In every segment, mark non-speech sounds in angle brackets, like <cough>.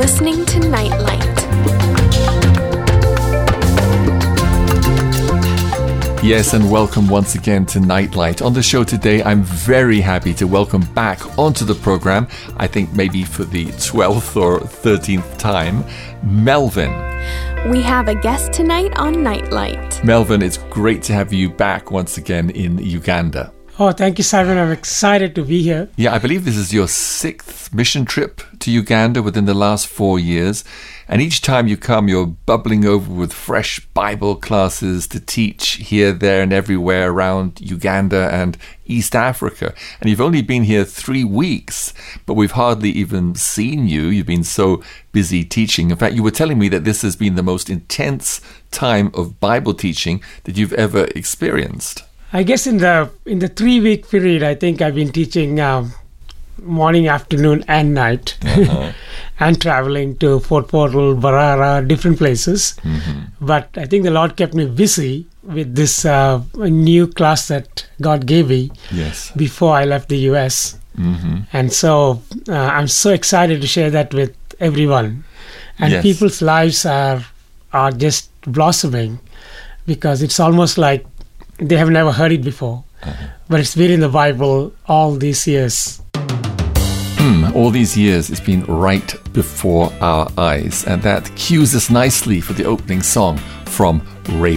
listening to Nightlight. Yes, and welcome once again to Nightlight. On the show today, I'm very happy to welcome back onto the program, I think maybe for the 12th or 13th time, Melvin. We have a guest tonight on Nightlight. Melvin, it's great to have you back once again in Uganda. Oh, thank you, Simon. I'm excited to be here. Yeah, I believe this is your sixth mission trip to Uganda within the last four years. And each time you come, you're bubbling over with fresh Bible classes to teach here, there, and everywhere around Uganda and East Africa. And you've only been here three weeks, but we've hardly even seen you. You've been so busy teaching. In fact, you were telling me that this has been the most intense time of Bible teaching that you've ever experienced. I guess in the in the three week period, I think I've been teaching um, morning, afternoon, and night, uh-huh. <laughs> and traveling to Fort Portal, Mbarara, different places. Mm-hmm. But I think the Lord kept me busy with this uh, new class that God gave me. Yes. Before I left the U.S. Mm-hmm. And so uh, I'm so excited to share that with everyone, and yes. people's lives are are just blossoming because it's almost like they have never heard it before, uh-huh. but it's been in the Bible all these years. Hmm, all these years, it's been right before our eyes, and that cues us nicely for the opening song from Ray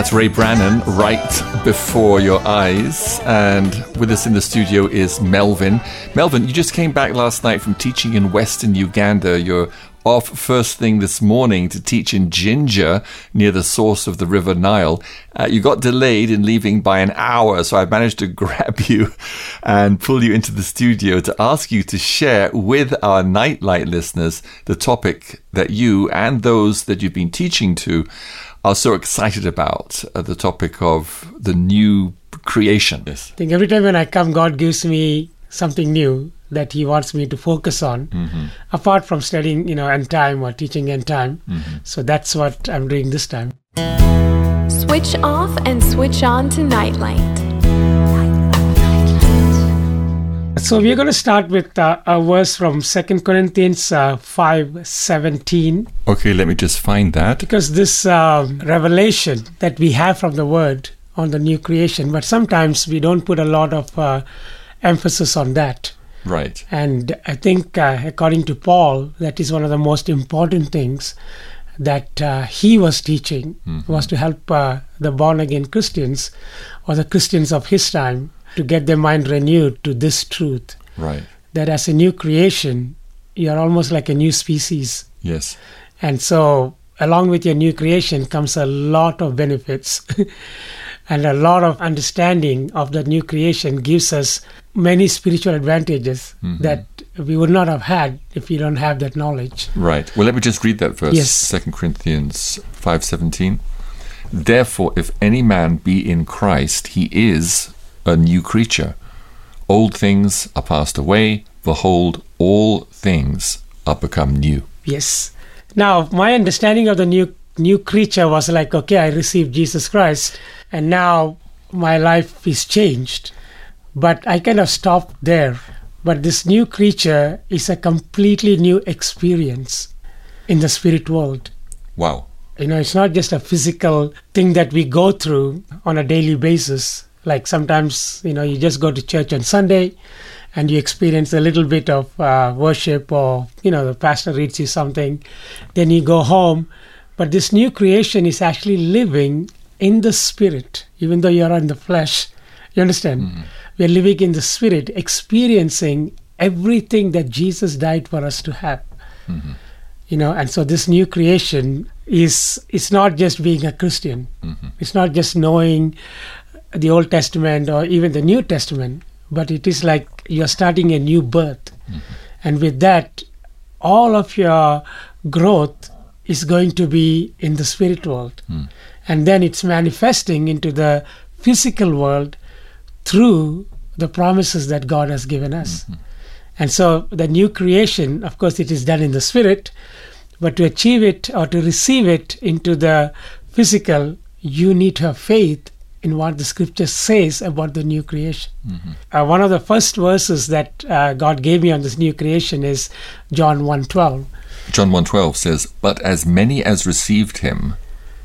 that's Ray Brannon right before your eyes. And with us in the studio is Melvin. Melvin, you just came back last night from teaching in Western Uganda. You're off first thing this morning to teach in Jinja near the source of the River Nile. Uh, you got delayed in leaving by an hour, so I managed to <laughs> grab you and pull you into the studio to ask you to share with our Nightlight listeners the topic that you and those that you've been teaching to are so excited about uh, the topic of the new creation. Yes. I think every time when I come, God gives me something new that He wants me to focus on, mm-hmm. apart from studying, you know, end time or teaching end time. Mm-hmm. So that's what I'm doing this time. Switch off and switch on to Nightlight. So we're going to start with uh, a verse from Second Corinthians uh, five seventeen. Okay, let me just find that because this uh, revelation that we have from the Word on the new creation, but sometimes we don't put a lot of uh, emphasis on that. Right. And I think, uh, according to Paul, that is one of the most important things that uh, he was teaching mm-hmm. was to help the born again Christians or the Christians of his time to get their mind renewed to this truth. Right. That as a new creation, you're almost like a new species. Yes. And so, along with your new creation comes a lot of benefits. <laughs> and a lot of understanding of the new creation gives us many spiritual advantages mm-hmm. that we would not have had if we don't have that knowledge. Right. Well, let me just read that verse. Yes. 2 Corinthians 5:17. Therefore, if any man be in Christ, he is a new creature. Old things are passed away, behold, all things are become new. Yes. Now, my understanding of the new new creature was like, okay, I received Jesus Christ, and now my life is changed. But I kind of stopped there. But this new creature is a completely new experience in the spirit world. Wow. You know, it's not just a physical thing that we go through on a daily basis. Like sometimes, you know, you just go to church on Sunday and you experience a little bit of uh, worship or, you know, the pastor reads you something. Then you go home. But this new creation is actually living in the spirit, even though you're in the flesh. You understand? Mm-hmm. We're living in the spirit, experiencing everything that Jesus died for us to have. Mm-hmm. You know, and so this new creation is it's not just being a Christian. Mm-hmm. It's not just knowing the Old Testament or even the New Testament, but it is like you're starting a new birth. Mm-hmm. And with that, all of your growth is going to be in the spirit world. Mm. And then it's manifesting into the physical world through the promises that God has given us. Mm-hmm. And so the new creation, of course, it is done in the spirit, but to achieve it or to receive it into the physical, you need to have faith in what the scripture says about the new creation. Mm-hmm. Uh, one of the first verses that uh, God gave me on this new creation is John 1:12. John 1:12 says, "But as many as received him,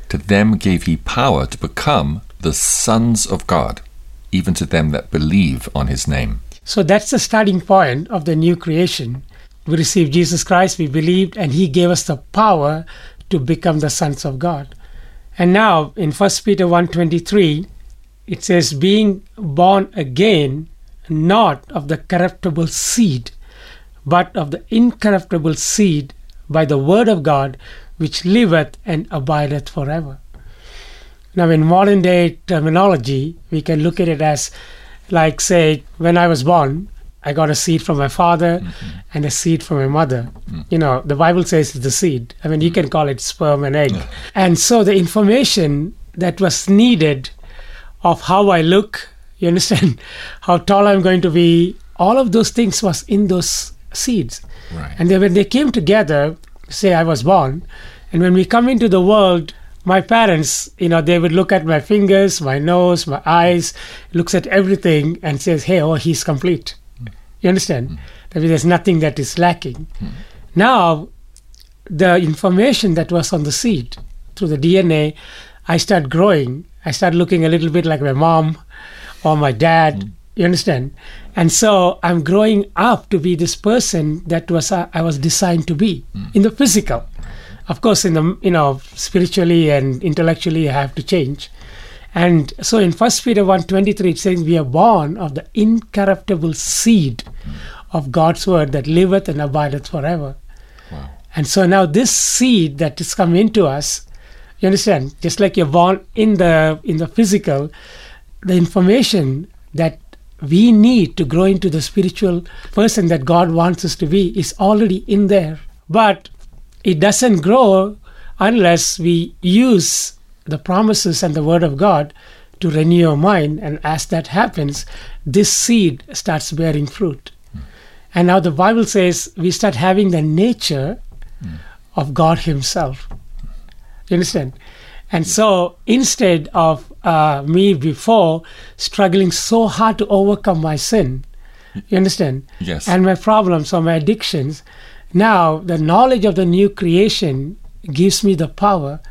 to them gave he power to become the sons of God, even to them that believe on his name." So that's the starting point of the new creation. We received Jesus Christ, we believed, and he gave us the power to become the sons of God. And now in 1 Peter 1:23 it says being born again not of the corruptible seed but of the incorruptible seed by the word of God which liveth and abideth forever. Now in modern day terminology we can look at it as like say when I was born I got a seed from my father mm-hmm. and a seed from my mother. Mm-hmm. You know, the Bible says it's the seed. I mean, you can call it sperm and egg. Yeah. And so the information that was needed of how I look, you understand, <laughs> how tall I'm going to be, all of those things was in those seeds. Right. And then when they came together, say I was born, and when we come into the world, my parents, you know, they would look at my fingers, my nose, my eyes, looks at everything and says, hey, oh, he's complete. You understand? Mm. That there's nothing that is lacking. Mm. Now, the information that was on the seed through the DNA, I start growing. I start looking a little bit like my mom or my dad. Mm. You understand? And so I'm growing up to be this person that was uh, I was designed to be in the physical. Of course, in the you know spiritually and intellectually, I have to change. And so in 1 Peter 1.23 it says, We are born of the incorruptible seed of God's word that liveth and abideth forever. Wow. And so now this seed that is come into us, you understand, just like you're born in the in the physical, the information that we need to grow into the spiritual person that God wants us to be is already in there. But it doesn't grow unless we use the promises and the word of God to renew your mind. And as that happens, this seed starts bearing fruit. And now the Bible says we start having the nature of God Himself. You understand? And so instead of uh, me before struggling so hard to overcome my sin, you understand? Yes. And my problems or my addictions, now the knowledge of the new creation gives me the power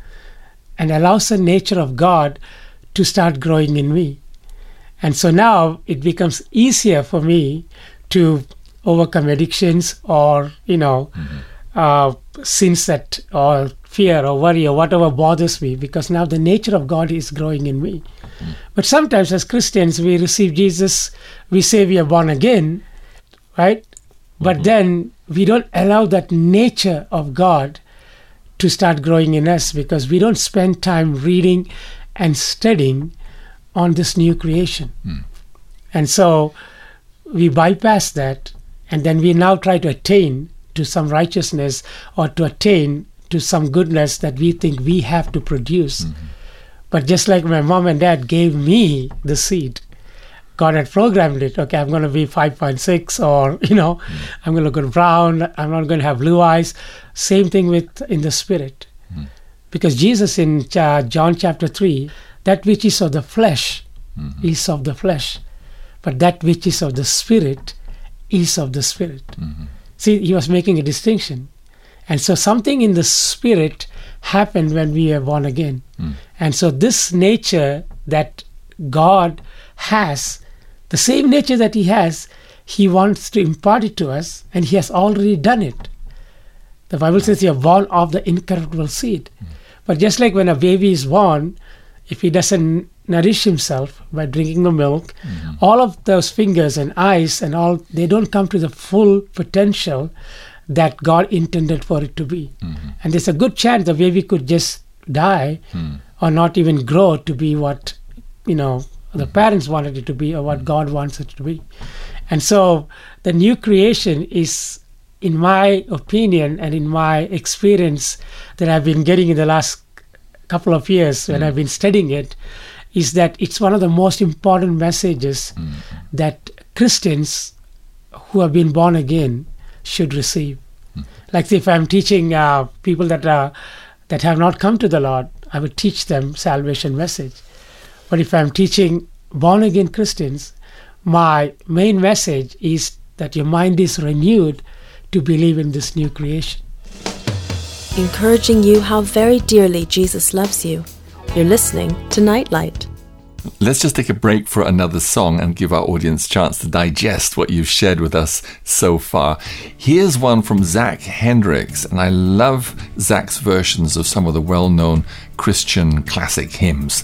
and allows the nature of God to start growing in me. And so now it becomes easier for me to overcome addictions or, you know, mm-hmm. uh, sins that or fear or worry or whatever bothers me because now the nature of God is growing in me. Mm-hmm. But sometimes as Christians, we receive Jesus, we say we are born again, right? But mm-hmm. then we don't allow that nature of God to start growing in us because we don't spend time reading and studying on this new creation. Hmm. And so we bypass that and then we now try to attain to some righteousness or to attain to some goodness that we think we have to produce. Mm-hmm. But just like my mom and dad gave me the seed, God had programmed it. Okay, I'm going to be 5.6, or <laughs> you know, I'm going to look brown. I'm not going to have blue eyes. Same thing with in the spirit, because Jesus in uh, John chapter three, that which is of the flesh is of the flesh, but that which is of the spirit is of the spirit. See, he was making a distinction. And so something in the spirit happened when we were born again. And so this nature that God has, the same nature that he has, he wants to impart it to us, and he has already done it. The Bible says you are born of the incorruptible seed. Hmm. But just like when a baby is born, if he doesn't nourish himself by drinking the milk, hmm. all of those fingers and eyes and all, they don't come to the full potential that God intended for it to be. Hmm. And there's a good chance the baby could just die or not even grow to be what, you know, the parents wanted it to be or what God wants it to be. And so the new creation is, in my opinion and in my experience that I've been getting in the last couple of years when mm. I've been studying it, is that it's one of the most important messages mm. that Christians who have been born again should receive. Mm. Like if I'm teaching uh, people that are that have not come to the Lord, I would teach them salvation message. But if I'm teaching born again Christians, my main message is that your mind is renewed to believe in this new creation. encouraging you how very dearly Jesus loves you. You're listening to Nightlight. Let's just take a break for another song and give our audience a chance to digest what you've shared with us so far. Here's one from Zach Hendricks, and I love Zach's versions of some of the well known Christian classic hymns.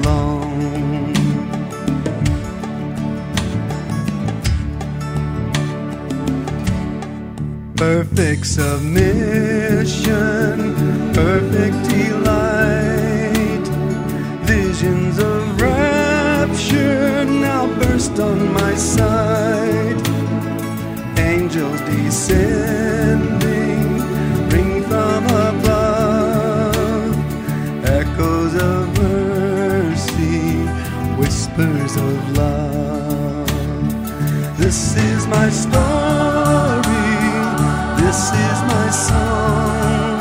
Perfect submission, perfect delight. Visions of rapture now burst on my sight. Angels descending, ring from above. Echoes of mercy, whispers of love. This is my story this is my song,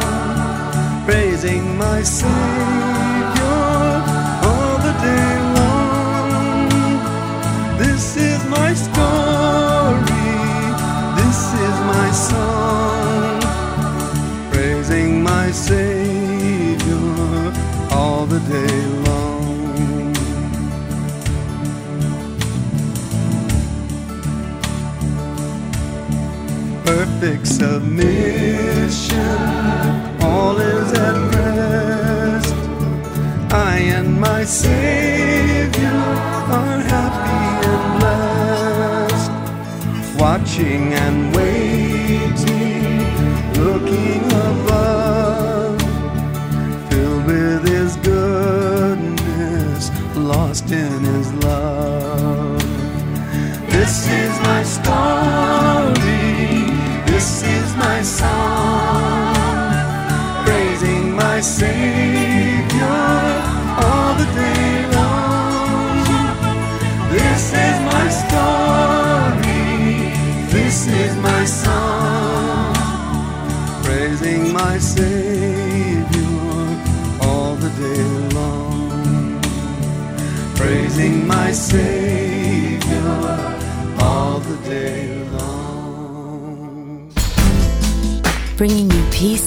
praising my Savior. Submission. All is at rest. I and my Savior are happy and blessed. Watching and waiting, looking my song. Praising my Savior all the day long. This is my story. This is my song. Praising my Savior all the day long. Praising my Savior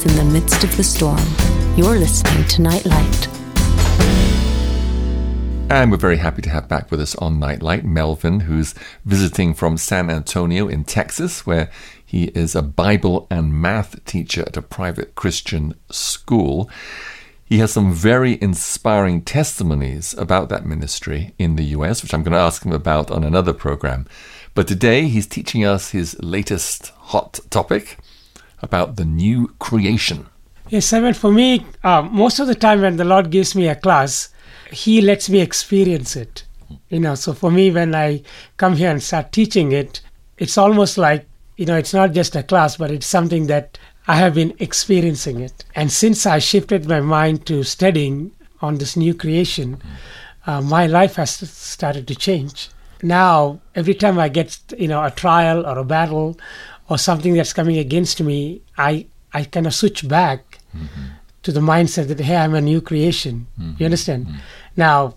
in the midst of the storm. You're listening to Nightlight. And we're very happy to have back with us on Nightlight Melvin, who's visiting from San Antonio in Texas, where he is a Bible and math teacher at a private Christian school. He has some very inspiring testimonies about that ministry in the US, which I'm going to ask him about on another program. But today he's teaching us his latest hot topic about the new creation. Yes, Simon, for me, uh, most of the time when the Lord gives me a class, He lets me experience it. You know, so for me, when I come here and start teaching it, it's almost like, you know, it's not just a class, but it's something that I have been experiencing it. And since I shifted my mind to studying on this new creation, uh, my life has started to change. Now, every time I get, you know, a trial or a battle or something that's coming against me, I, I kind of switch back to the mindset that, hey, I'm a new creation. You mm-hmm. understand? Mm-hmm. Now,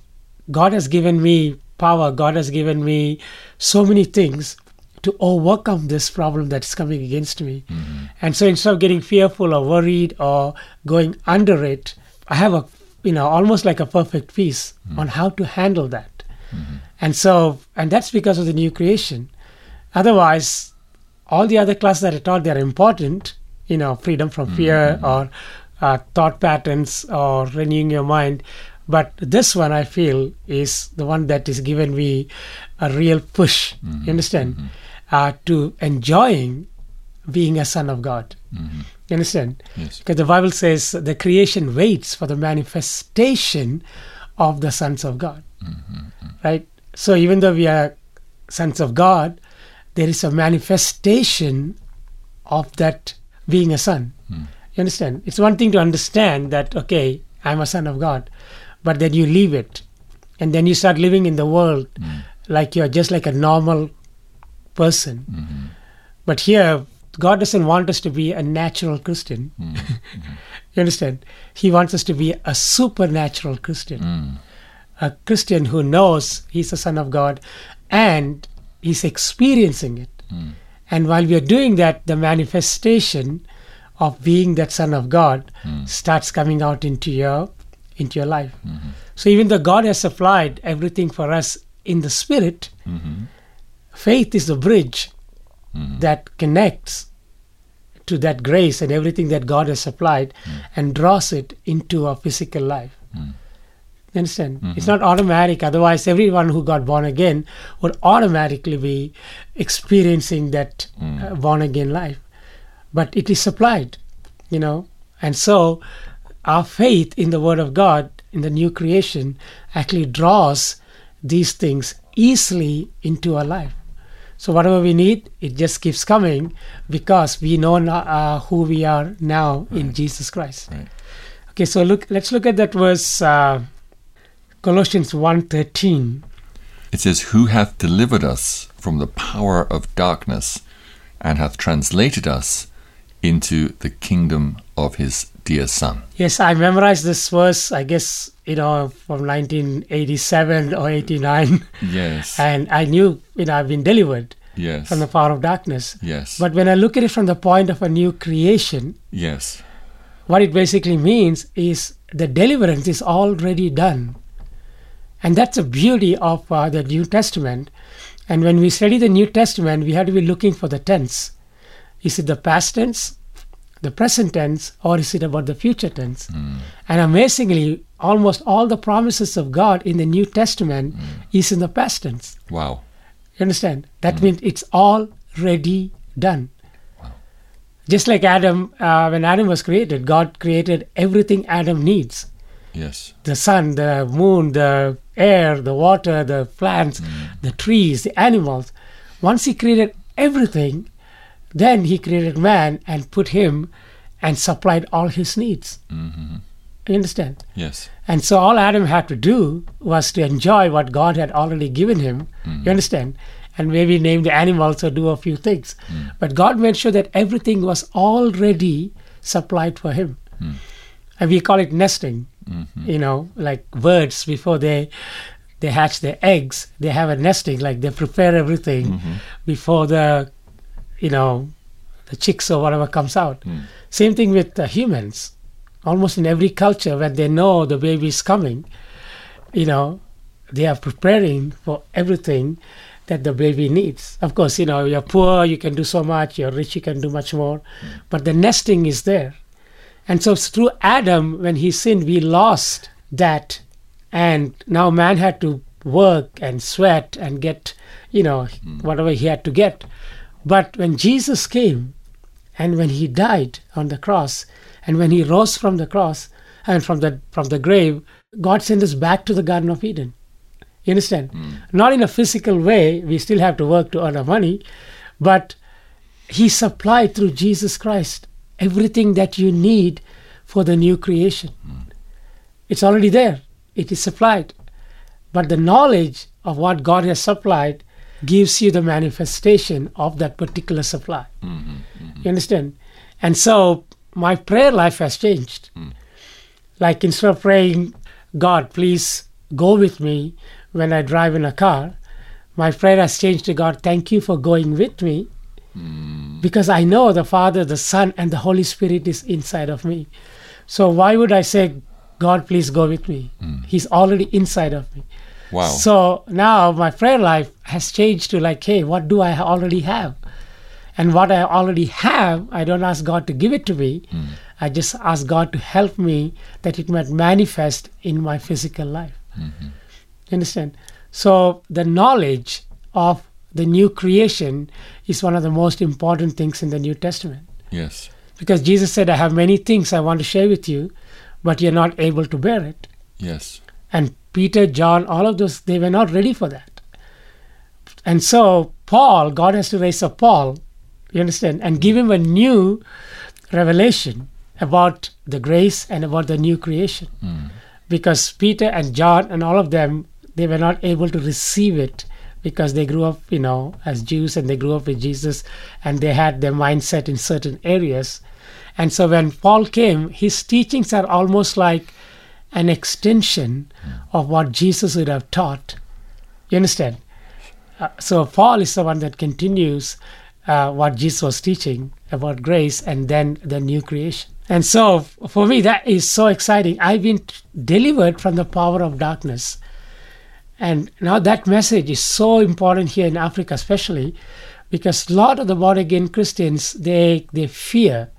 God has given me power, God has given me so many things to overcome this problem that's coming against me. Mm-hmm. And so instead of getting fearful or worried or going under it, I have a, you know, almost like a perfect peace on how to handle that. And so, and that's because of the new creation. Otherwise, all the other classes that I taught, they're important, you know, freedom from mm-hmm. fear or uh, thought patterns or renewing your mind. But this one, I feel, is the one that is given me a real push, mm-hmm. you understand, mm-hmm. uh, to enjoying being a son of God. You understand? Yes. Because the Bible says the creation waits for the manifestation of the sons of God. Right? So even though we are sons of God, there is a manifestation of that being a son. Hmm. You understand? It's one thing to understand that, okay, I'm a son of God, but then you leave it. And then you start living in the world hmm. like you're just like a normal person. Hmm. But here, God doesn't want us to be a natural Christian. <laughs> you understand? He wants us to be a supernatural Christian. A Christian who knows he's a son of God and he's experiencing it. And while we are doing that, the manifestation of being that son of God starts coming out into your into your life. So even though God has supplied everything for us in the spirit, faith is the bridge that connects to that grace and everything that God has supplied and draws it into our physical life. You understand? It's not automatic. Otherwise, everyone who got born again would automatically be experiencing that uh, born again life. But it is supplied, you know. And so, our faith in the Word of God, in the new creation, actually draws these things easily into our life. So, whatever we need, it just keeps coming because we know uh, who we are now in Jesus Christ. Right. Okay, so look. Let's look at that verse, uh, Colossians 1.13. It says, Who hath delivered us from the power of darkness, and hath translated us into the kingdom of his dear son. Yes, I memorized this verse, I guess, you know, from 1987 or 89. Yes. <laughs> And I knew, you know, I've been delivered yes. from the power of darkness. yes. But when I look at it from the point of a new creation, yes. what it basically means is the deliverance is already done. And that's the beauty of uh, the New Testament. And when we study the New Testament, we have to be looking for the tense. Is it the past tense, the present tense, or is it about the future tense? And amazingly, almost all the promises of God in the New Testament is in the past tense. Wow. You understand? That means it's already done. Wow. Just like Adam, uh, when Adam was created, God created everything Adam needs Yes. the sun, the moon, the air, the water, the plants, mm. the trees, the animals. Once He created everything, then He created man and put him and supplied all his needs. Mm-hmm. You understand? Yes. And so all Adam had to do was to enjoy what God had already given him. You mm-hmm. understand? And maybe name the animals or do a few things. Mm. But God made sure that everything was already supplied for him. Mm. And we call it nesting. Mm-hmm. You know, like birds before they they hatch their eggs, they have a nesting, like they prepare everything mm-hmm. before the you know the chicks or whatever comes out. Mm. Same thing with uh, humans. Almost in every culture when they know the baby is coming you know they are preparing for everything that the baby needs. Of course you know you're poor you can do so much you're rich you can do much more mm. but the nesting is there and so through adam when he sinned we lost that. And now man had to work and sweat and get you know hmm. whatever he had to get. But when jesus came and when he died on the cross and when he rose from the cross and from the from the grave god sent us back to the garden of eden. You understand? Hmm. Not in a physical way we still have to work to earn our money but he supplied through jesus christ everything that you need for the new creation. Hmm. It's already there. It is supplied. But the knowledge of what god has supplied gives you the manifestation of that particular supply. Hmm, hmm, you understand? And so my prayer life has changed. Like instead of praying, God, please go with me when I drive in a car, my prayer has changed to God, thank you for going with me because I know the Father, the Son, and the Holy Spirit is inside of me. So why would I say, God, please go with me? Hmm. He's already inside of me. Wow. So now my prayer life has changed to like, hey, what do I already have? And what I already have, I don't ask God to give it to me. Hmm. I just ask God to help me that it might manifest in my physical life. Mm-hmm. You understand? So the knowledge of the new creation is one of the most important things in the New Testament. yes. Because Jesus said, I have many things I want to share with you, but you're not able to bear it. Yes. And Peter, John, all of those, they were not ready for that. And so, Paul, God has to raise up Paul, you understand, and give him a new revelation about the grace and about the new creation. Hmm. Because Peter and John and all of them, they were not able to receive it because they grew up, you know, as Jews and they grew up with Jesus and they had their mindset in certain areas. And so when Paul came, his teachings are almost like an extension of what Jesus would have taught. You understand? Uh, so Paul is the one that continues uh, what Jesus was teaching about grace and then the new creation. And so for me, that is so exciting. I've been delivered from the power of darkness. And now that message is so important here in Africa, especially because a lot of the born again Christians they they fear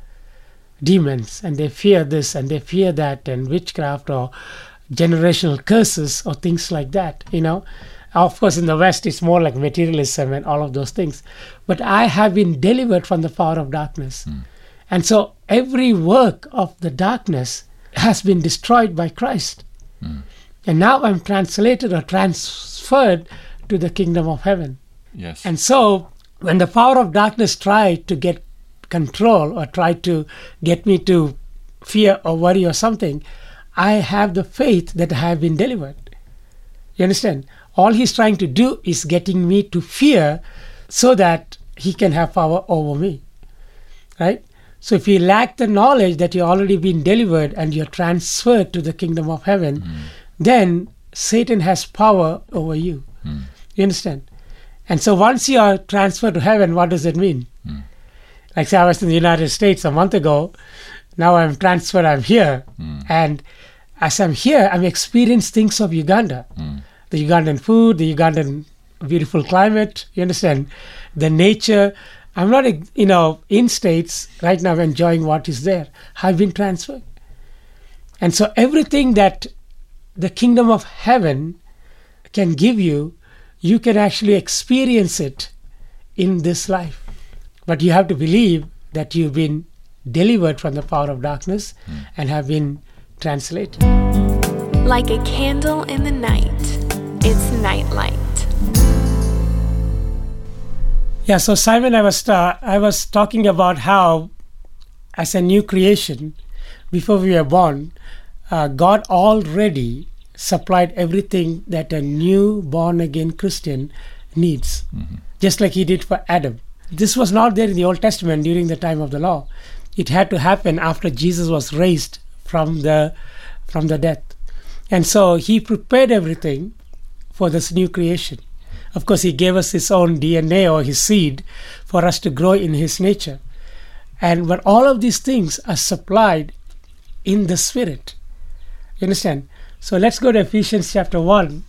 demons and they fear this and they fear that and witchcraft or generational curses or things like that you know. Of course in the west it's more like materialism and all of those things. But i have been delivered from the power of darkness. Hmm. And so every work of the darkness has been destroyed by christ hmm. And now i'm translated or transferred to the kingdom of heaven Yes. and so, when the power of darkness tried to get control or tried to get me to fear or worry or something, I have the faith that I have been delivered. You understand? All he's trying to do is getting me to fear so that he can have power over me. Right? So if you lack the knowledge that you've already been delivered and you're transferred to the kingdom of heaven, mm. Then Satan has power over you. Hmm. You understand? And so once you are transferred to heaven, what does it mean? Hmm. Like say I was in the United States a month ago, now I'm transferred, I'm here. Hmm. And as I'm here, I'm experiencing things of Uganda. The Ugandan food, the Ugandan beautiful climate, you understand? The nature. I'm not, you know, in States right now enjoying what is there. I've been transferred. And so everything that the kingdom of heaven can give you, you can actually experience it in this life. But you have to believe that you've been delivered from the power of darkness and have been translated. Like a candle in the night, it's nightlight. Yeah, so Simon, I was uh, I was talking about how, as a new creation, before we were born, uh, God already supplied everything that a new born again Christian needs, just like He did for Adam. This was not there in the Old Testament during the time of the law. It had to happen after Jesus was raised from the from the death, and so He prepared everything for this new creation. Of course, He gave us His own DNA or His seed for us to grow in His nature. And but all of these things are supplied in the Spirit. You understand? So let's go to Ephesians chapter 1,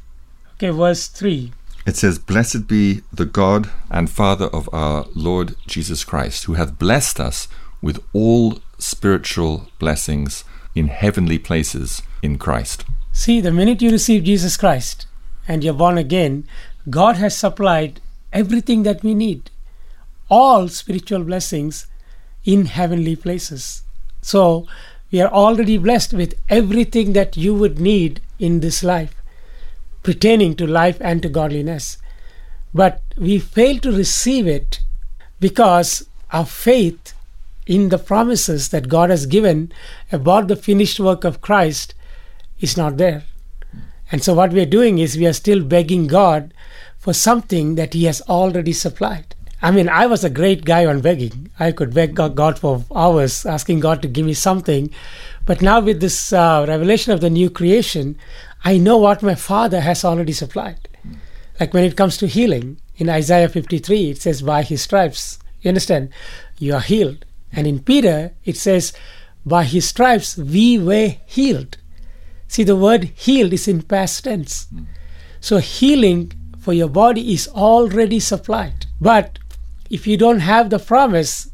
okay, verse 3. It says, Blessed be the God and Father of our Lord Jesus Christ, who hath blessed us with all spiritual blessings in heavenly places in Christ. See, the minute you receive Jesus Christ and you're born again, God has supplied everything that we need, all spiritual blessings in heavenly places. So we are already blessed with everything that you would need in this life, pertaining to life and to godliness. But we fail to receive it because our faith in the promises that God has given about the finished work of Christ is not there. And so, what we are doing is we are still begging God for something that He has already supplied. I mean, I was a great guy on begging. I could beg God for hours, asking God to give me something. But now, with this uh, revelation of the new creation, I know what my Father has already supplied. Like when it comes to healing, in Isaiah 53, it says, By His stripes, you understand, you are healed. And in Peter, it says, By His stripes we were healed. See, the word healed is in past tense. So, healing for your body is already supplied. But if you don't have the promise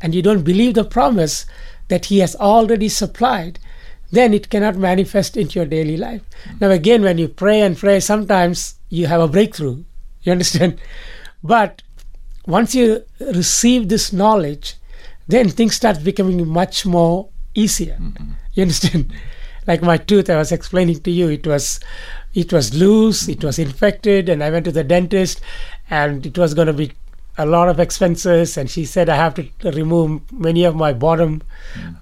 and you don't believe the promise that He has already supplied, then it cannot manifest into your daily life. Now, again, when you pray and pray, sometimes you have a breakthrough. You understand? <laughs> But once you receive this knowledge, then things start becoming much more easier. Mm-hmm. You understand? <laughs> like my tooth i was explaining to you it was it was loose it was infected and i went to the dentist and it was going to be a lot of expenses and she said i have to remove many of my bottom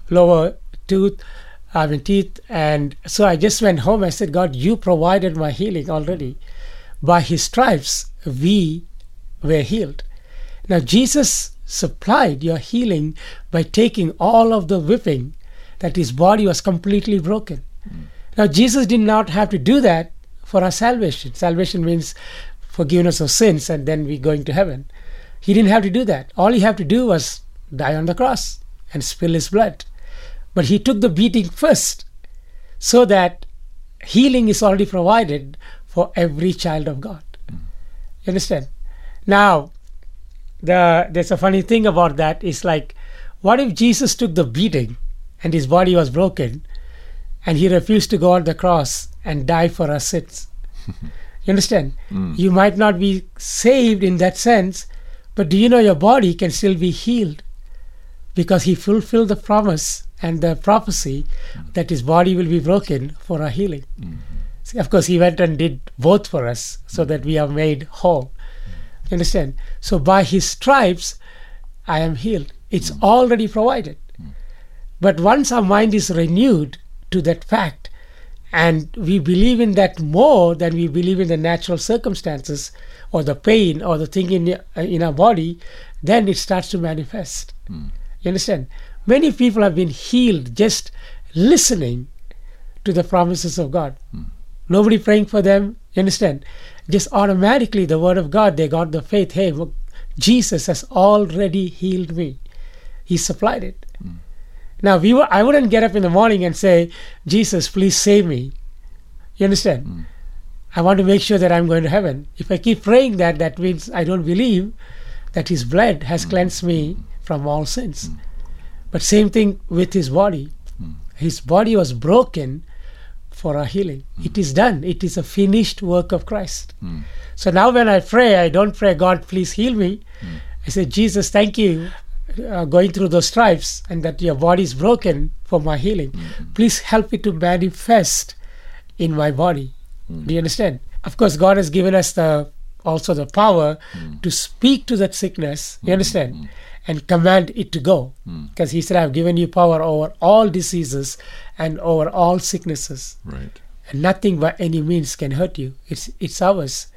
lower tooth i mean teeth and so i just went home i said god you provided my healing already by his stripes we were healed now jesus supplied your healing by taking all of the whipping that his body was completely broken. Now, Jesus did not have to do that for our salvation. Salvation means forgiveness of sins and then we going to heaven. He didn't have to do that. All he had to do was die on the cross and spill his blood. But he took the beating first so that healing is already provided for every child of God. You understand? Now, the there's a funny thing about that. It's like, what if Jesus took the beating and his body was broken and he refused to go on the cross and die for our sins? <laughs> you understand? Hmm. You might not be saved in that sense, but do you know your body can still be healed because he fulfilled the promise and the prophecy that his body will be broken for our healing. Mm-hmm. See, of course, he went and did both for us so that we are made whole. You understand? So by his stripes, I am healed. It's mm. already provided. Mm. But once our mind is renewed to that fact, and we believe in that more than we believe in the natural circumstances or the pain or the thing in, uh, in our body, then it starts to manifest. You You understand? Many people have been healed just listening to the promises of God. Hmm. Nobody praying for them. You understand? Just automatically, the word of God, they got the faith. Hey, look, Jesus has already healed me. He supplied it. Hmm. Now, we were, I wouldn't get up in the morning and say, Jesus, please save me. You understand? I want to make sure that I'm going to heaven. If I keep praying that, that means I don't believe that His blood has mm. cleansed me mm. from all sins. Mm. But same thing with His body. His body was broken for our healing. It is done. It is a finished work of Christ. So now when I pray, I don't pray, God, please heal me. I say, Jesus, thank you. Uh, going through those stripes and that your body is broken for my healing. Mm-hmm. Please help me to manifest in my body. Mm. Do you understand? Of course, God has given us the also the power mm. to speak to that sickness. You mm, understand? And command it to go. Because He said, I've given you power over all diseases and over all sicknesses. Right. And nothing by any means can hurt you. It's it's ours.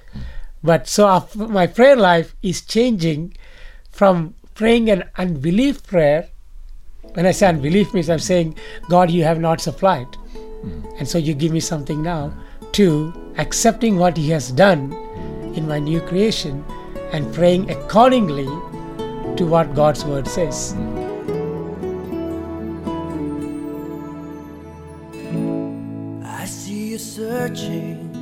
But so our, my prayer life is changing from praying an unbelief prayer. When I say unbelief means I'm saying, God, you have not supplied. And so you give me something now to accepting what He has done in my new creation and praying accordingly to what God's word says. I see you searching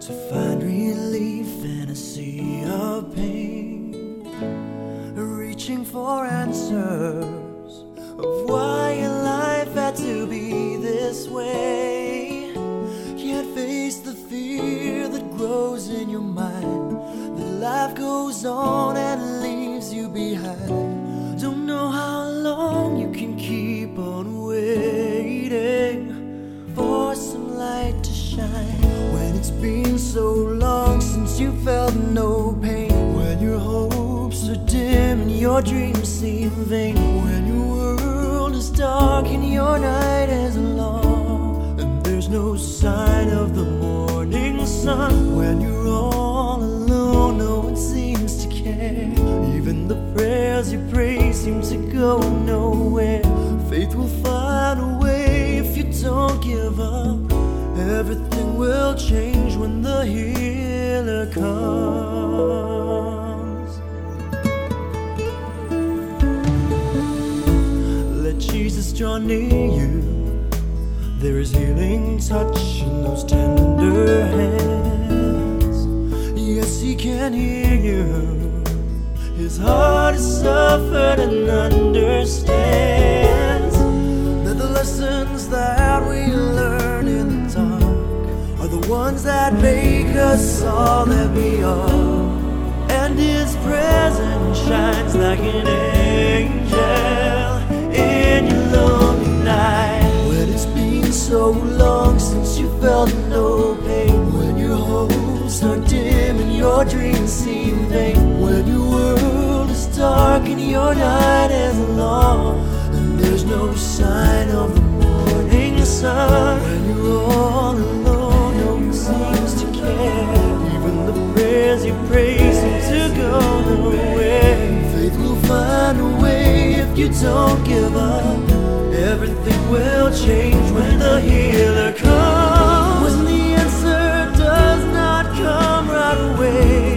to find relief in a sea of pain, reaching for answers of why your life had to be this way. Face the fear that grows in your mind that life goes on and leaves you behind. Don't know how long you can keep on waiting for some light to shine when it's been so long since you felt no pain. When your hopes are dim and your dreams seem vain. When your world is dark and your night is long no sign of the morning sun. When you're all alone, no one seems to care. Even the prayers you pray seem to go nowhere. Faith will find a way if you don't give up. Everything will change when the healer comes. Let Jesus draw near you. There is healing touch in those tender hands. Yes, He can hear you. His heart has suffered and understands that the lessons that we learn in the dark are the ones that make us all that we are. And His presence shines like an angel so long since you felt no pain, when your hopes are dim and your dreams seem vain, when your world is dark and your night is long, and there's no sign of the morning sun. When you're all alone, no one seems to care. Even the prayers you pray seem to go nowhere. Faith will find a way if you don't give up. Everything will change when the healer comes. When the answer does not come right away,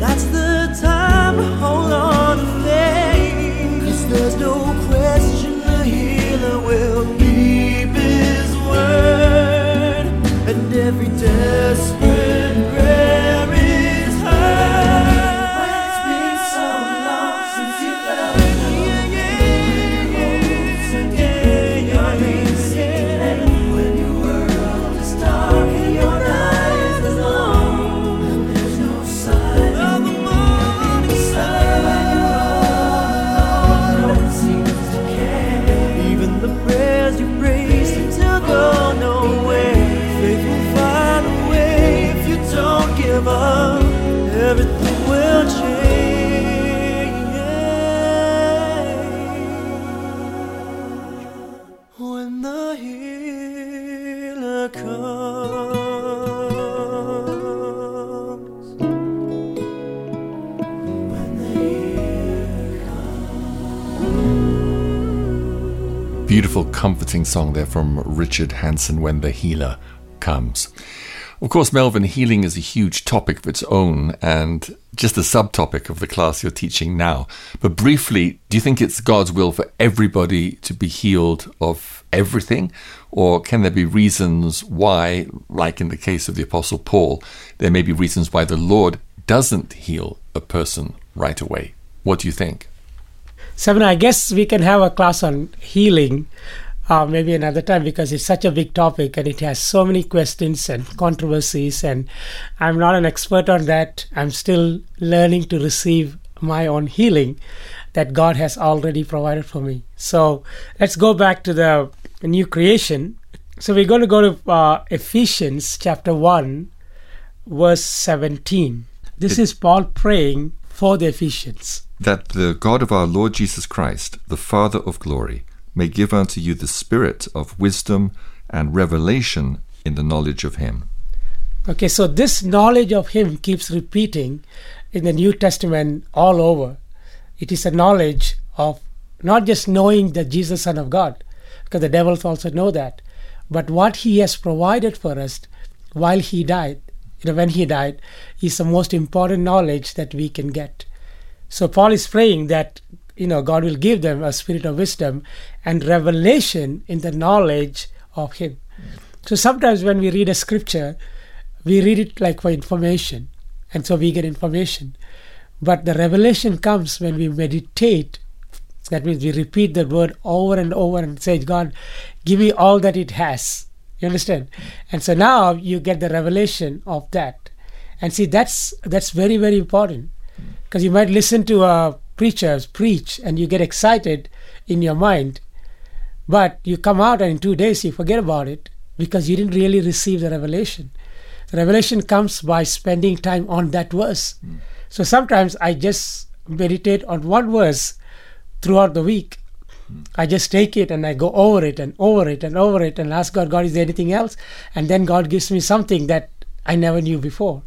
that's the time to hold comforting song there from Richard Hanson, When the Healer Comes. Of course, Melvin, healing is a huge topic of its own and just a subtopic of the class you're teaching now. But briefly, do you think it's God's will for everybody to be healed of everything? Or can there be reasons why, like in the case of the Apostle Paul, there may be reasons why the Lord doesn't heal a person right away? What do you think? Simon, I guess we can have a class on healing uh, maybe another time because it's such a big topic and it has so many questions and controversies. And I'm not an expert on that. I'm still learning to receive my own healing that God has already provided for me. So let's go back to the new creation. So we're going to go to uh, Ephesians chapter 1, verse 17. This is Paul praying for the Ephesians. That the God of our Lord Jesus Christ, the Father of glory, may give unto you the spirit of wisdom and revelation in the knowledge of Him. Okay, so this knowledge of Him keeps repeating in the New Testament all over. It is a knowledge of not just knowing that Jesus is Son of God, because the devils also know that, but what He has provided for us while He died, you know, when He died, is the most important knowledge that we can get. So Paul is praying that you know God will give them a spirit of wisdom and revelation in the knowledge of Him. So sometimes when we read a scripture, we read it like for information, and so we get information. But the revelation comes when we meditate. That means we repeat the word over and over and say, God, give me all that it has. You understand? And so now you get the revelation of that. And see, that's that's very very important because you might listen to a preachers preach and you get excited in your mind, but you come out and in two days you forget about it because you didn't really receive the revelation. The revelation comes by spending time on that verse. Mm. So sometimes I just meditate on one verse throughout the week. Mm. I just take it and I go over it and over it and over it and ask God, God, is there anything else? And then God gives me something that I never knew before.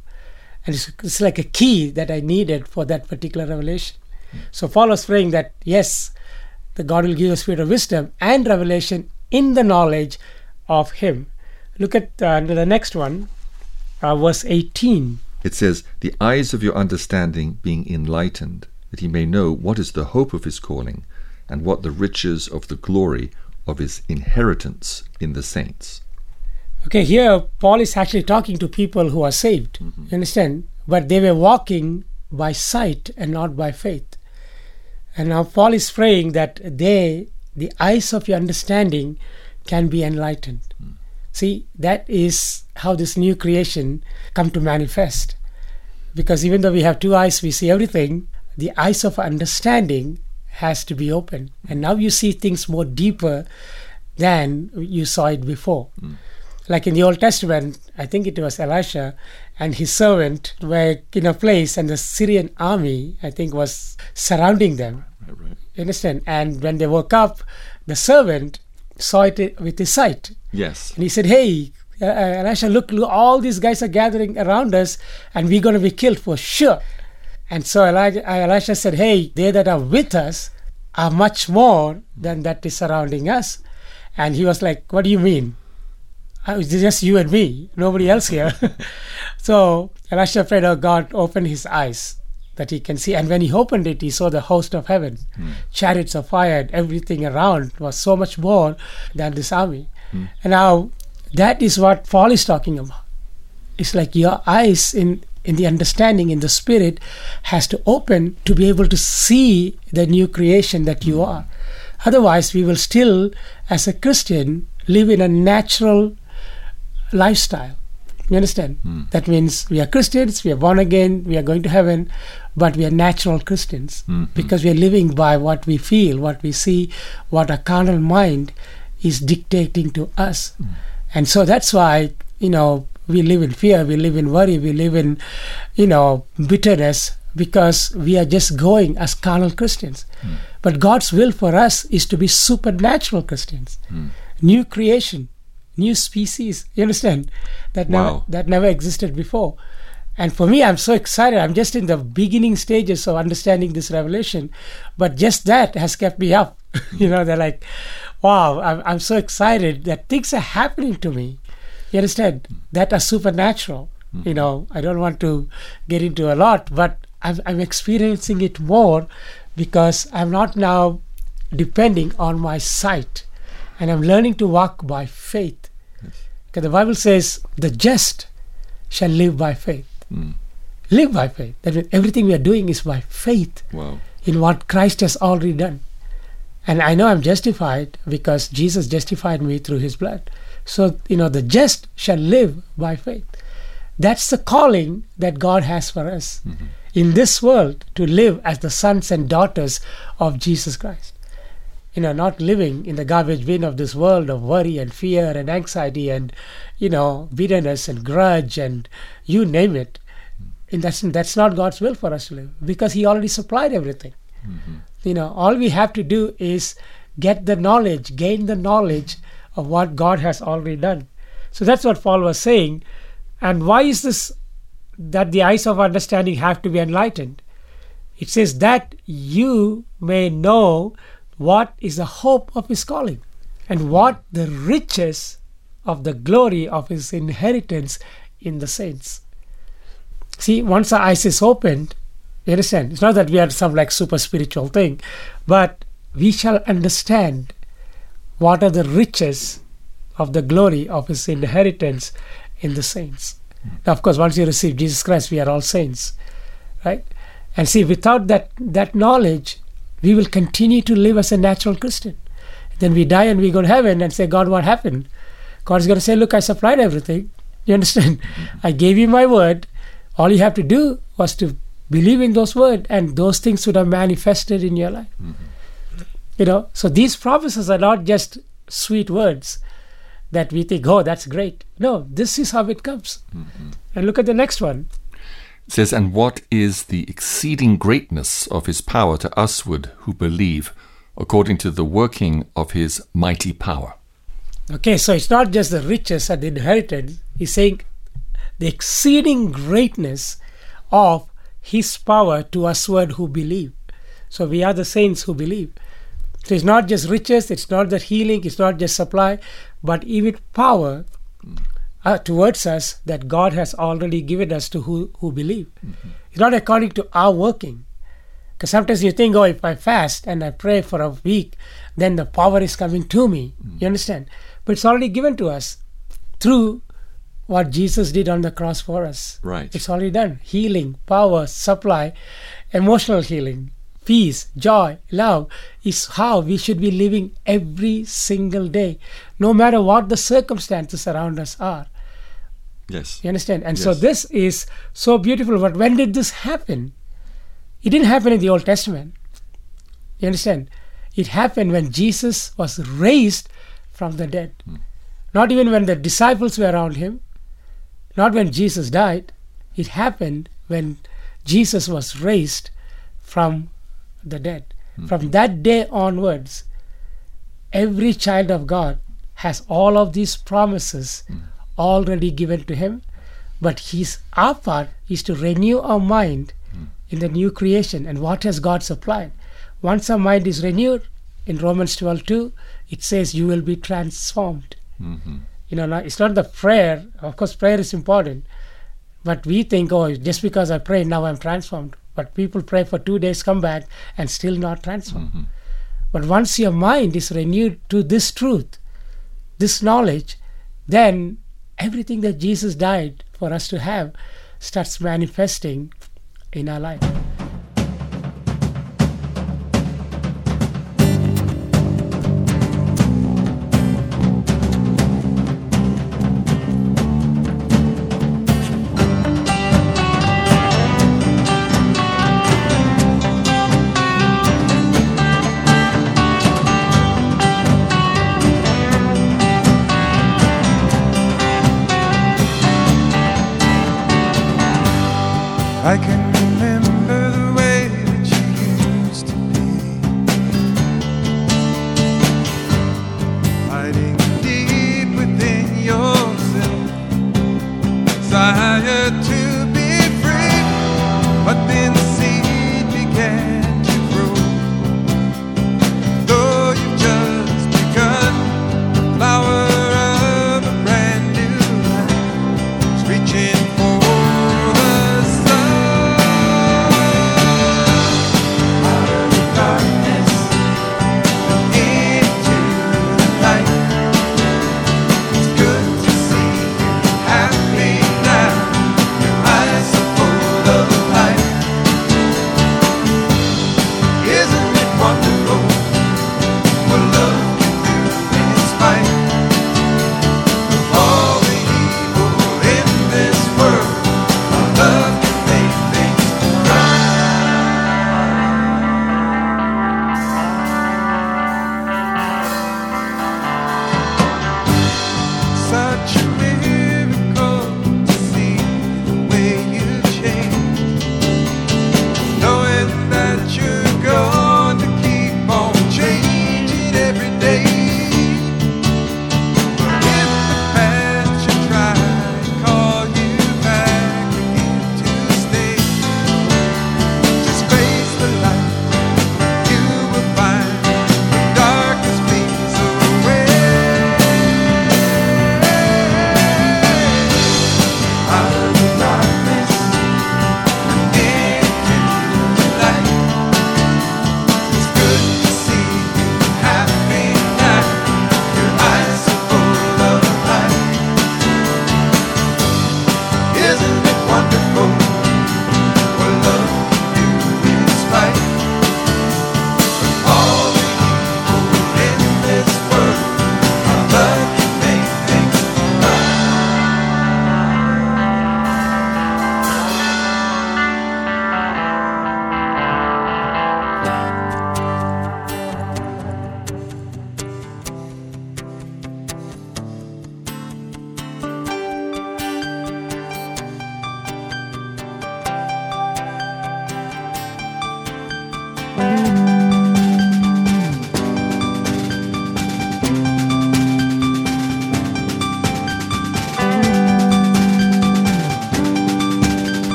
And it's, it's like a key that I needed for that particular revelation. So Paul was praying that yes, the God will give a spirit of wisdom and revelation in the knowledge of Him. Look at uh, the next one, uh, verse 18. It says, The eyes of your understanding being enlightened, that he may know what is the hope of his calling, and what the riches of the glory of his inheritance in the saints. Okay, here Paul is actually talking to people who are saved. Mm-hmm. You understand? But they were walking by sight and not by faith. And now Paul is praying that they, the eyes of your understanding, can be enlightened. Mm. See, that is how this new creation come to manifest. Because even though we have two eyes, we see everything. The eyes of understanding has to be open, and now you see things more deeper than you saw it before. Mm. Like in the Old Testament, I think it was Elisha and his servant were in a place, and the Syrian army, I think, was surrounding them. Right, right. You understand? And when they woke up, the servant saw it with his sight. Yes. And he said, Hey, uh, uh Elisha, look, look, all these guys are gathering around us, and we're going to be killed for sure. And so Elijah, uh, Elisha said, Hey, they that are with us are much more than that is surrounding us. And he was like, What do you mean? It's just you and me, nobody else here. <laughs> so Elisha prayed, Oh God, open his eyes that he can see. And when he opened it, he saw the host of heaven, mm. chariots of fire, and everything around was so much more than this army. Mm. And now that is what Paul is talking about. It's like your eyes in in the understanding in the spirit has to open to be able to see the new creation that you are. Otherwise, we will still, as a Christian, live in a natural lifestyle. You understand? Mm. That means we are Christians, we are born again, we are going to heaven, but we are natural Christians mm-hmm. because we are living by what we feel, what we see, what our carnal mind is dictating to us. Mm. And so that's why, you know, we live in fear, we live in worry, we live in, you know, bitterness because we are just going as carnal Christians. Mm. But God's will for us is to be supernatural Christians, mm. new creation new species. You understand? That wow. never that never existed before. And for me, I'm so excited. I'm just in the beginning stages of understanding this revelation, but just that has kept me up. <laughs> you know, they're like, wow, I'm, I'm so excited that things are happening to me. You understand? That are supernatural. You know, I don't want to get into a lot, but I'm, I'm experiencing it more because I'm not now depending on my sight and I'm learning to walk by faith. Because the Bible says, the just shall live by faith. Hmm. Live by faith. That means everything we are doing is by faith Wow. in what Christ has already done. And I know I'm justified because Jesus justified me through his blood. So, you know, the just shall live by faith. That's the calling that God has for us mm-hmm. in this world to live as the sons and daughters of Jesus Christ. You know, not living in the garbage bin of this world of worry and fear and anxiety and, you know, bitterness and grudge and you name it. And that's, that's not God's will for us to live because He already supplied everything. Mm-hmm. You know all we have to do is get the knowledge gain the knowledge of what god has already done. So that's what paul was saying. And why is this that the eyes of understanding have to be enlightened? It says that you may know what is the hope of his calling and what the riches of the glory of his inheritance in the saints see once our eyes is opened you understand? It's not that we are some like super spiritual thing, but we shall understand what are the riches of the glory of his inheritance in the saints. Now, of course, once you receive Jesus Christ, we are all saints, right? And see, without that that knowledge, we will continue to live as a natural Christian. Then we die and we go to heaven and say, God, what happened? God's going to say, Look, I supplied everything. <laughs> You understand? I gave you my word. All you have to do was to believe in those words, and those things would have manifested in your life. Mm-hmm. You know, so these promises are not just sweet words that we think, oh, that's great. No, this is how it comes. Mm-hmm. And look at the next one. Says, And what is the exceeding greatness of his power to usward who believe, according to the working of his mighty power? Okay, so it's not just the riches and the inheritance. He's saying the exceeding greatness of his power to usward who believe. So we are the saints who believe. So it's not just riches, it's not the healing, it's not just supply, but even power hmm. Uh, towards us that God has already given us to who, who believe. It's not according to our working. Because sometimes you think, oh, if I fast and I pray for a week, then the power is coming to me. You understand? But it's already given to us through what Jesus did on the cross for us. Right. It's already done. Healing, power, supply, emotional healing, peace, joy, love is how we should be living every single day, no matter what the circumstances around us are. Yes. You understand? And so this is so beautiful. But when did this happen? It didn't happen in the Old Testament. You understand? It happened when Jesus was raised from the dead. Hmm. Not even when the disciples were around him, not when Jesus died. It happened when Jesus was raised from the dead. Hmm. From that day onwards, every child of God has all of these promises hmm. Already given to him. But his our part is to renew our mind hmm. in the new creation. And what has God supplied? Once our mind is renewed, in Romans 12 2, it says you will be transformed. Mm-hmm. You know, now, it's not the prayer. Of course, prayer is important. But we think, oh, just because I pray, now I'm transformed. But people pray for two days, come back, and still not transformed. Mm-hmm. But once your mind is renewed to this truth, this knowledge, then everything that Jesus died for us to have starts manifesting in our life.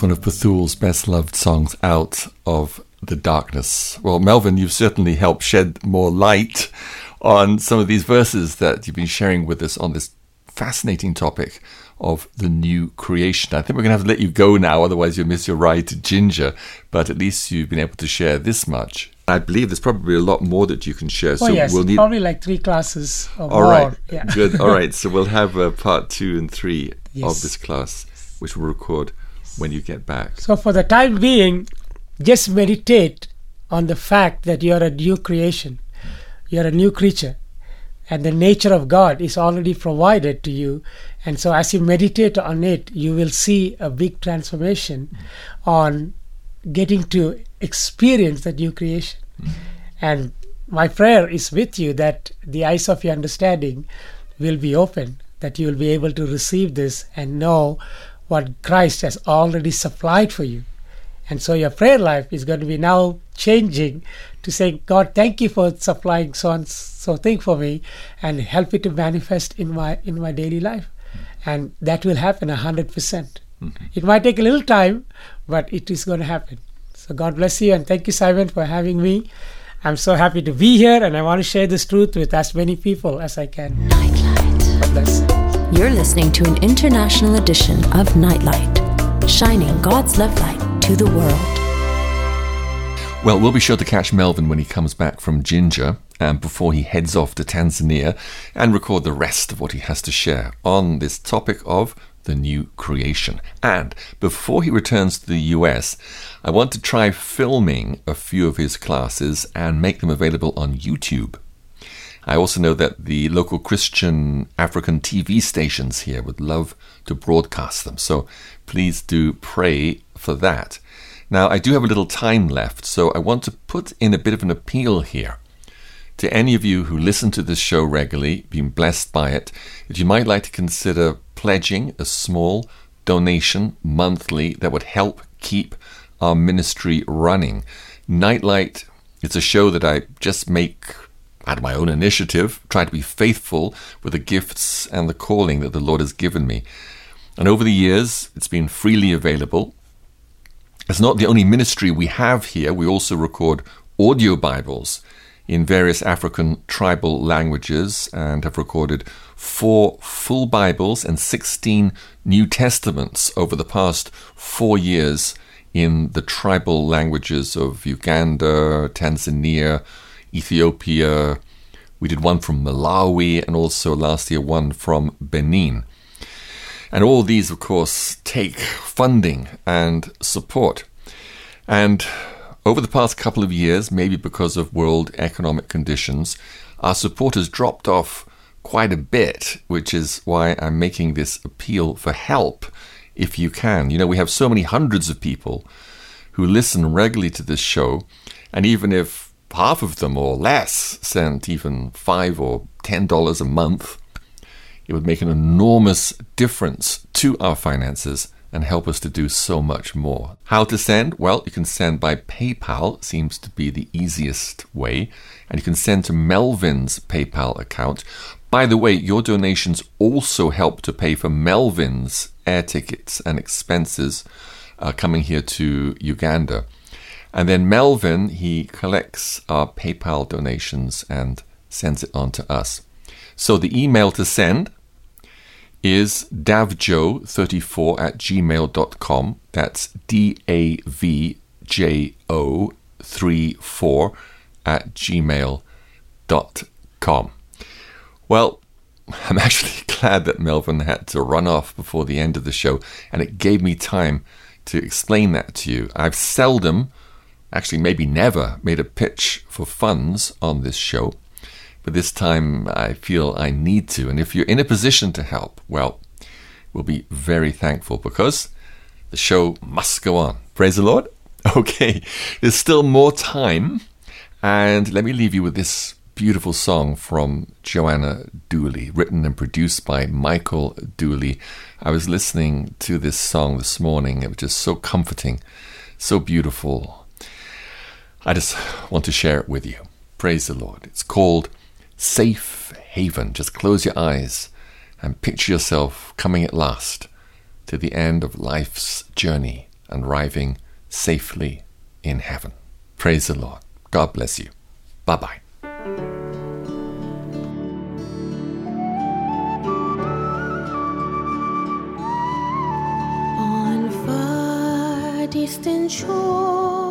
That's one of Bethul's best loved songs, Out of the Darkness. Well, Melvin, you've certainly helped shed more light on some of these verses that you've been sharing with us on this fascinating topic of the new creation. I think we're going to have to let you go now, otherwise, you'll miss your ride to Jinja, But at least you've been able to share this much. I believe there's probably a lot more that you can share. Oh, yes, we'll need. probably like three classes or All more. right, Yeah. good. All right, <laughs> so we'll have uh, part two and three of this class, which we'll record when you get back. So, for the time being, just meditate on the fact that you are a new creation, you are a new creature, and the nature of God is already provided to you. And so, as you meditate on it, you will see a big transformation on getting to experience the new creation. Mm-hmm. And my prayer is with you that the eyes of your understanding will be open, that you will be able to receive this and know what Christ has already supplied for you. And so your prayer life is going to be now changing to say, God, thank you for supplying so and so thing for me and help it to manifest in my in my daily life. And that will happen a hundred percent. Mm-hmm. It might take a little time, but it is going to happen. So God bless you and thank you, Simon, for having me. I'm so happy to be here and I want to share this truth with as many people as I can. God bless. You're listening to an international edition of Nightlight, shining God's love light to the world. Well, we'll be sure to catch Melvin when he comes back from Jinja and before he heads off to Tanzania and record the rest of what he has to share on this topic of the new creation. And before he returns to the US, I want to try filming a few of his classes and make them available on YouTube. I also know that the local Christian African TV stations here would love to broadcast them, so please do pray for that. Now, I do have a little time left, so I want to put in a bit of an appeal here to any of you who listen to this show regularly, been blessed by it, that you might like to consider pledging a small donation monthly that would help keep our ministry running. Nightlight, it's a show that I just make of my own initiative, try to be faithful with the gifts and the calling that the Lord has given me. And over the years, it's been freely available. It's not the only ministry we have here. We also record audio Bibles in various African tribal languages and have recorded four full Bibles and 16 New Testaments over the past four years in the tribal languages of Uganda, Tanzania, Ethiopia. We did one from Malawi and also last year one from Benin. And all these, of course, take funding and support. And over the past couple of years, maybe because of world economic conditions, our support has dropped off quite a bit, which is why I'm making this appeal for help if you can. You know, we have so many hundreds of people who listen regularly to this show, and even if half of them or less sent even five or ten dollars a month, it would make an enormous difference to our finances and help us to do so much more. How to send? Well, you can send by PayPal, seems to be the easiest way, and you can send to Melvin's PayPal account. By the way, your donations also help to pay for Melvin's air tickets and expenses uh, coming here to Uganda. And then Melvin, he collects our PayPal donations and sends it on to us. So the email to send is davjo34 at gmail.com. That's D A V J O 34 at gmail.com. Well, <laughs> I'm actually <laughs> glad that Melvin had to run off before the end of the show, and it gave me time to explain that to you. I've seldom, actually, maybe never, made a pitch for funds on this show. But this time I feel I need to. And if you're in a position to help, well, we'll be very thankful because the show must go on. Praise the Lord. <laughs> Okay, there's still more time. And let me leave you with this beautiful song from Joanna Dooley, written and produced by Michael Dooley. I was listening to this song this morning. It was just so comforting, so beautiful. I just want to share it with you. Praise the Lord. It's called Safe Haven. Just close your eyes and picture yourself coming at last to the end of life's journey and arriving safely in heaven. Praise the Lord. God bless you. Bye bye. On far distant shores.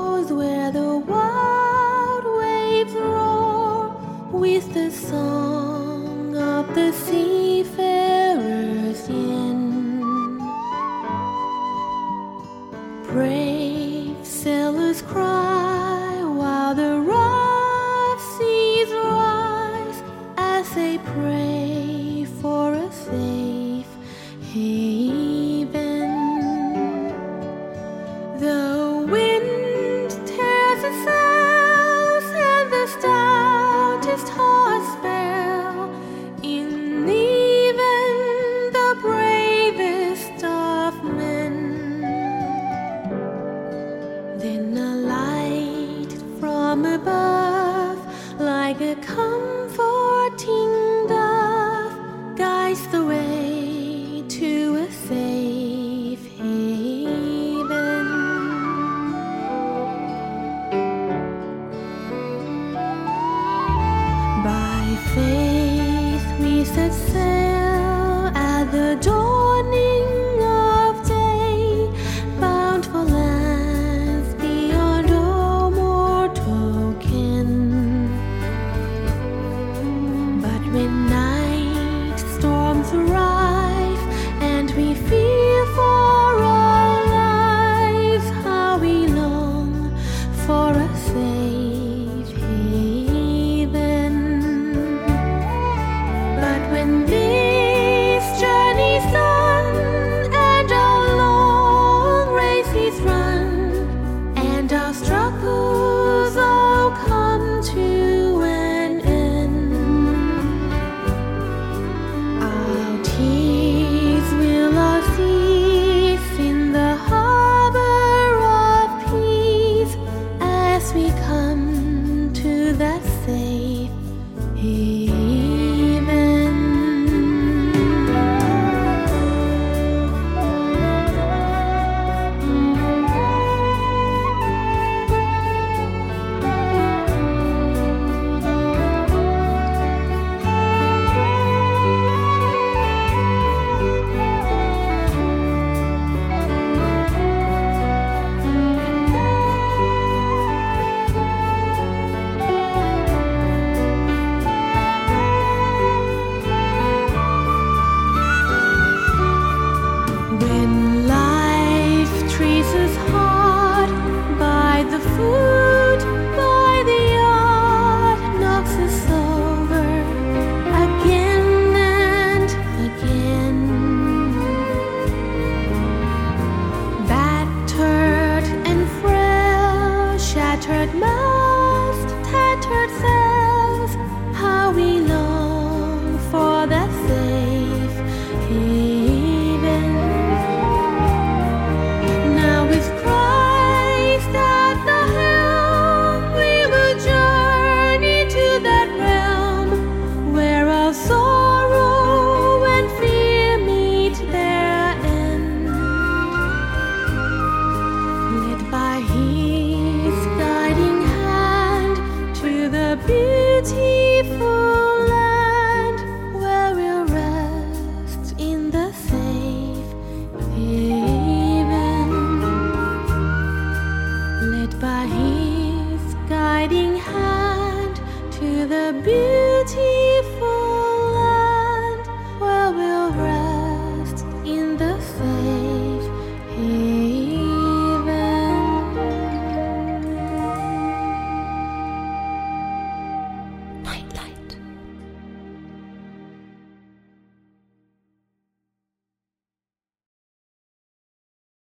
Wild waves roar with the song of the seafarer's in Brave sailors cry.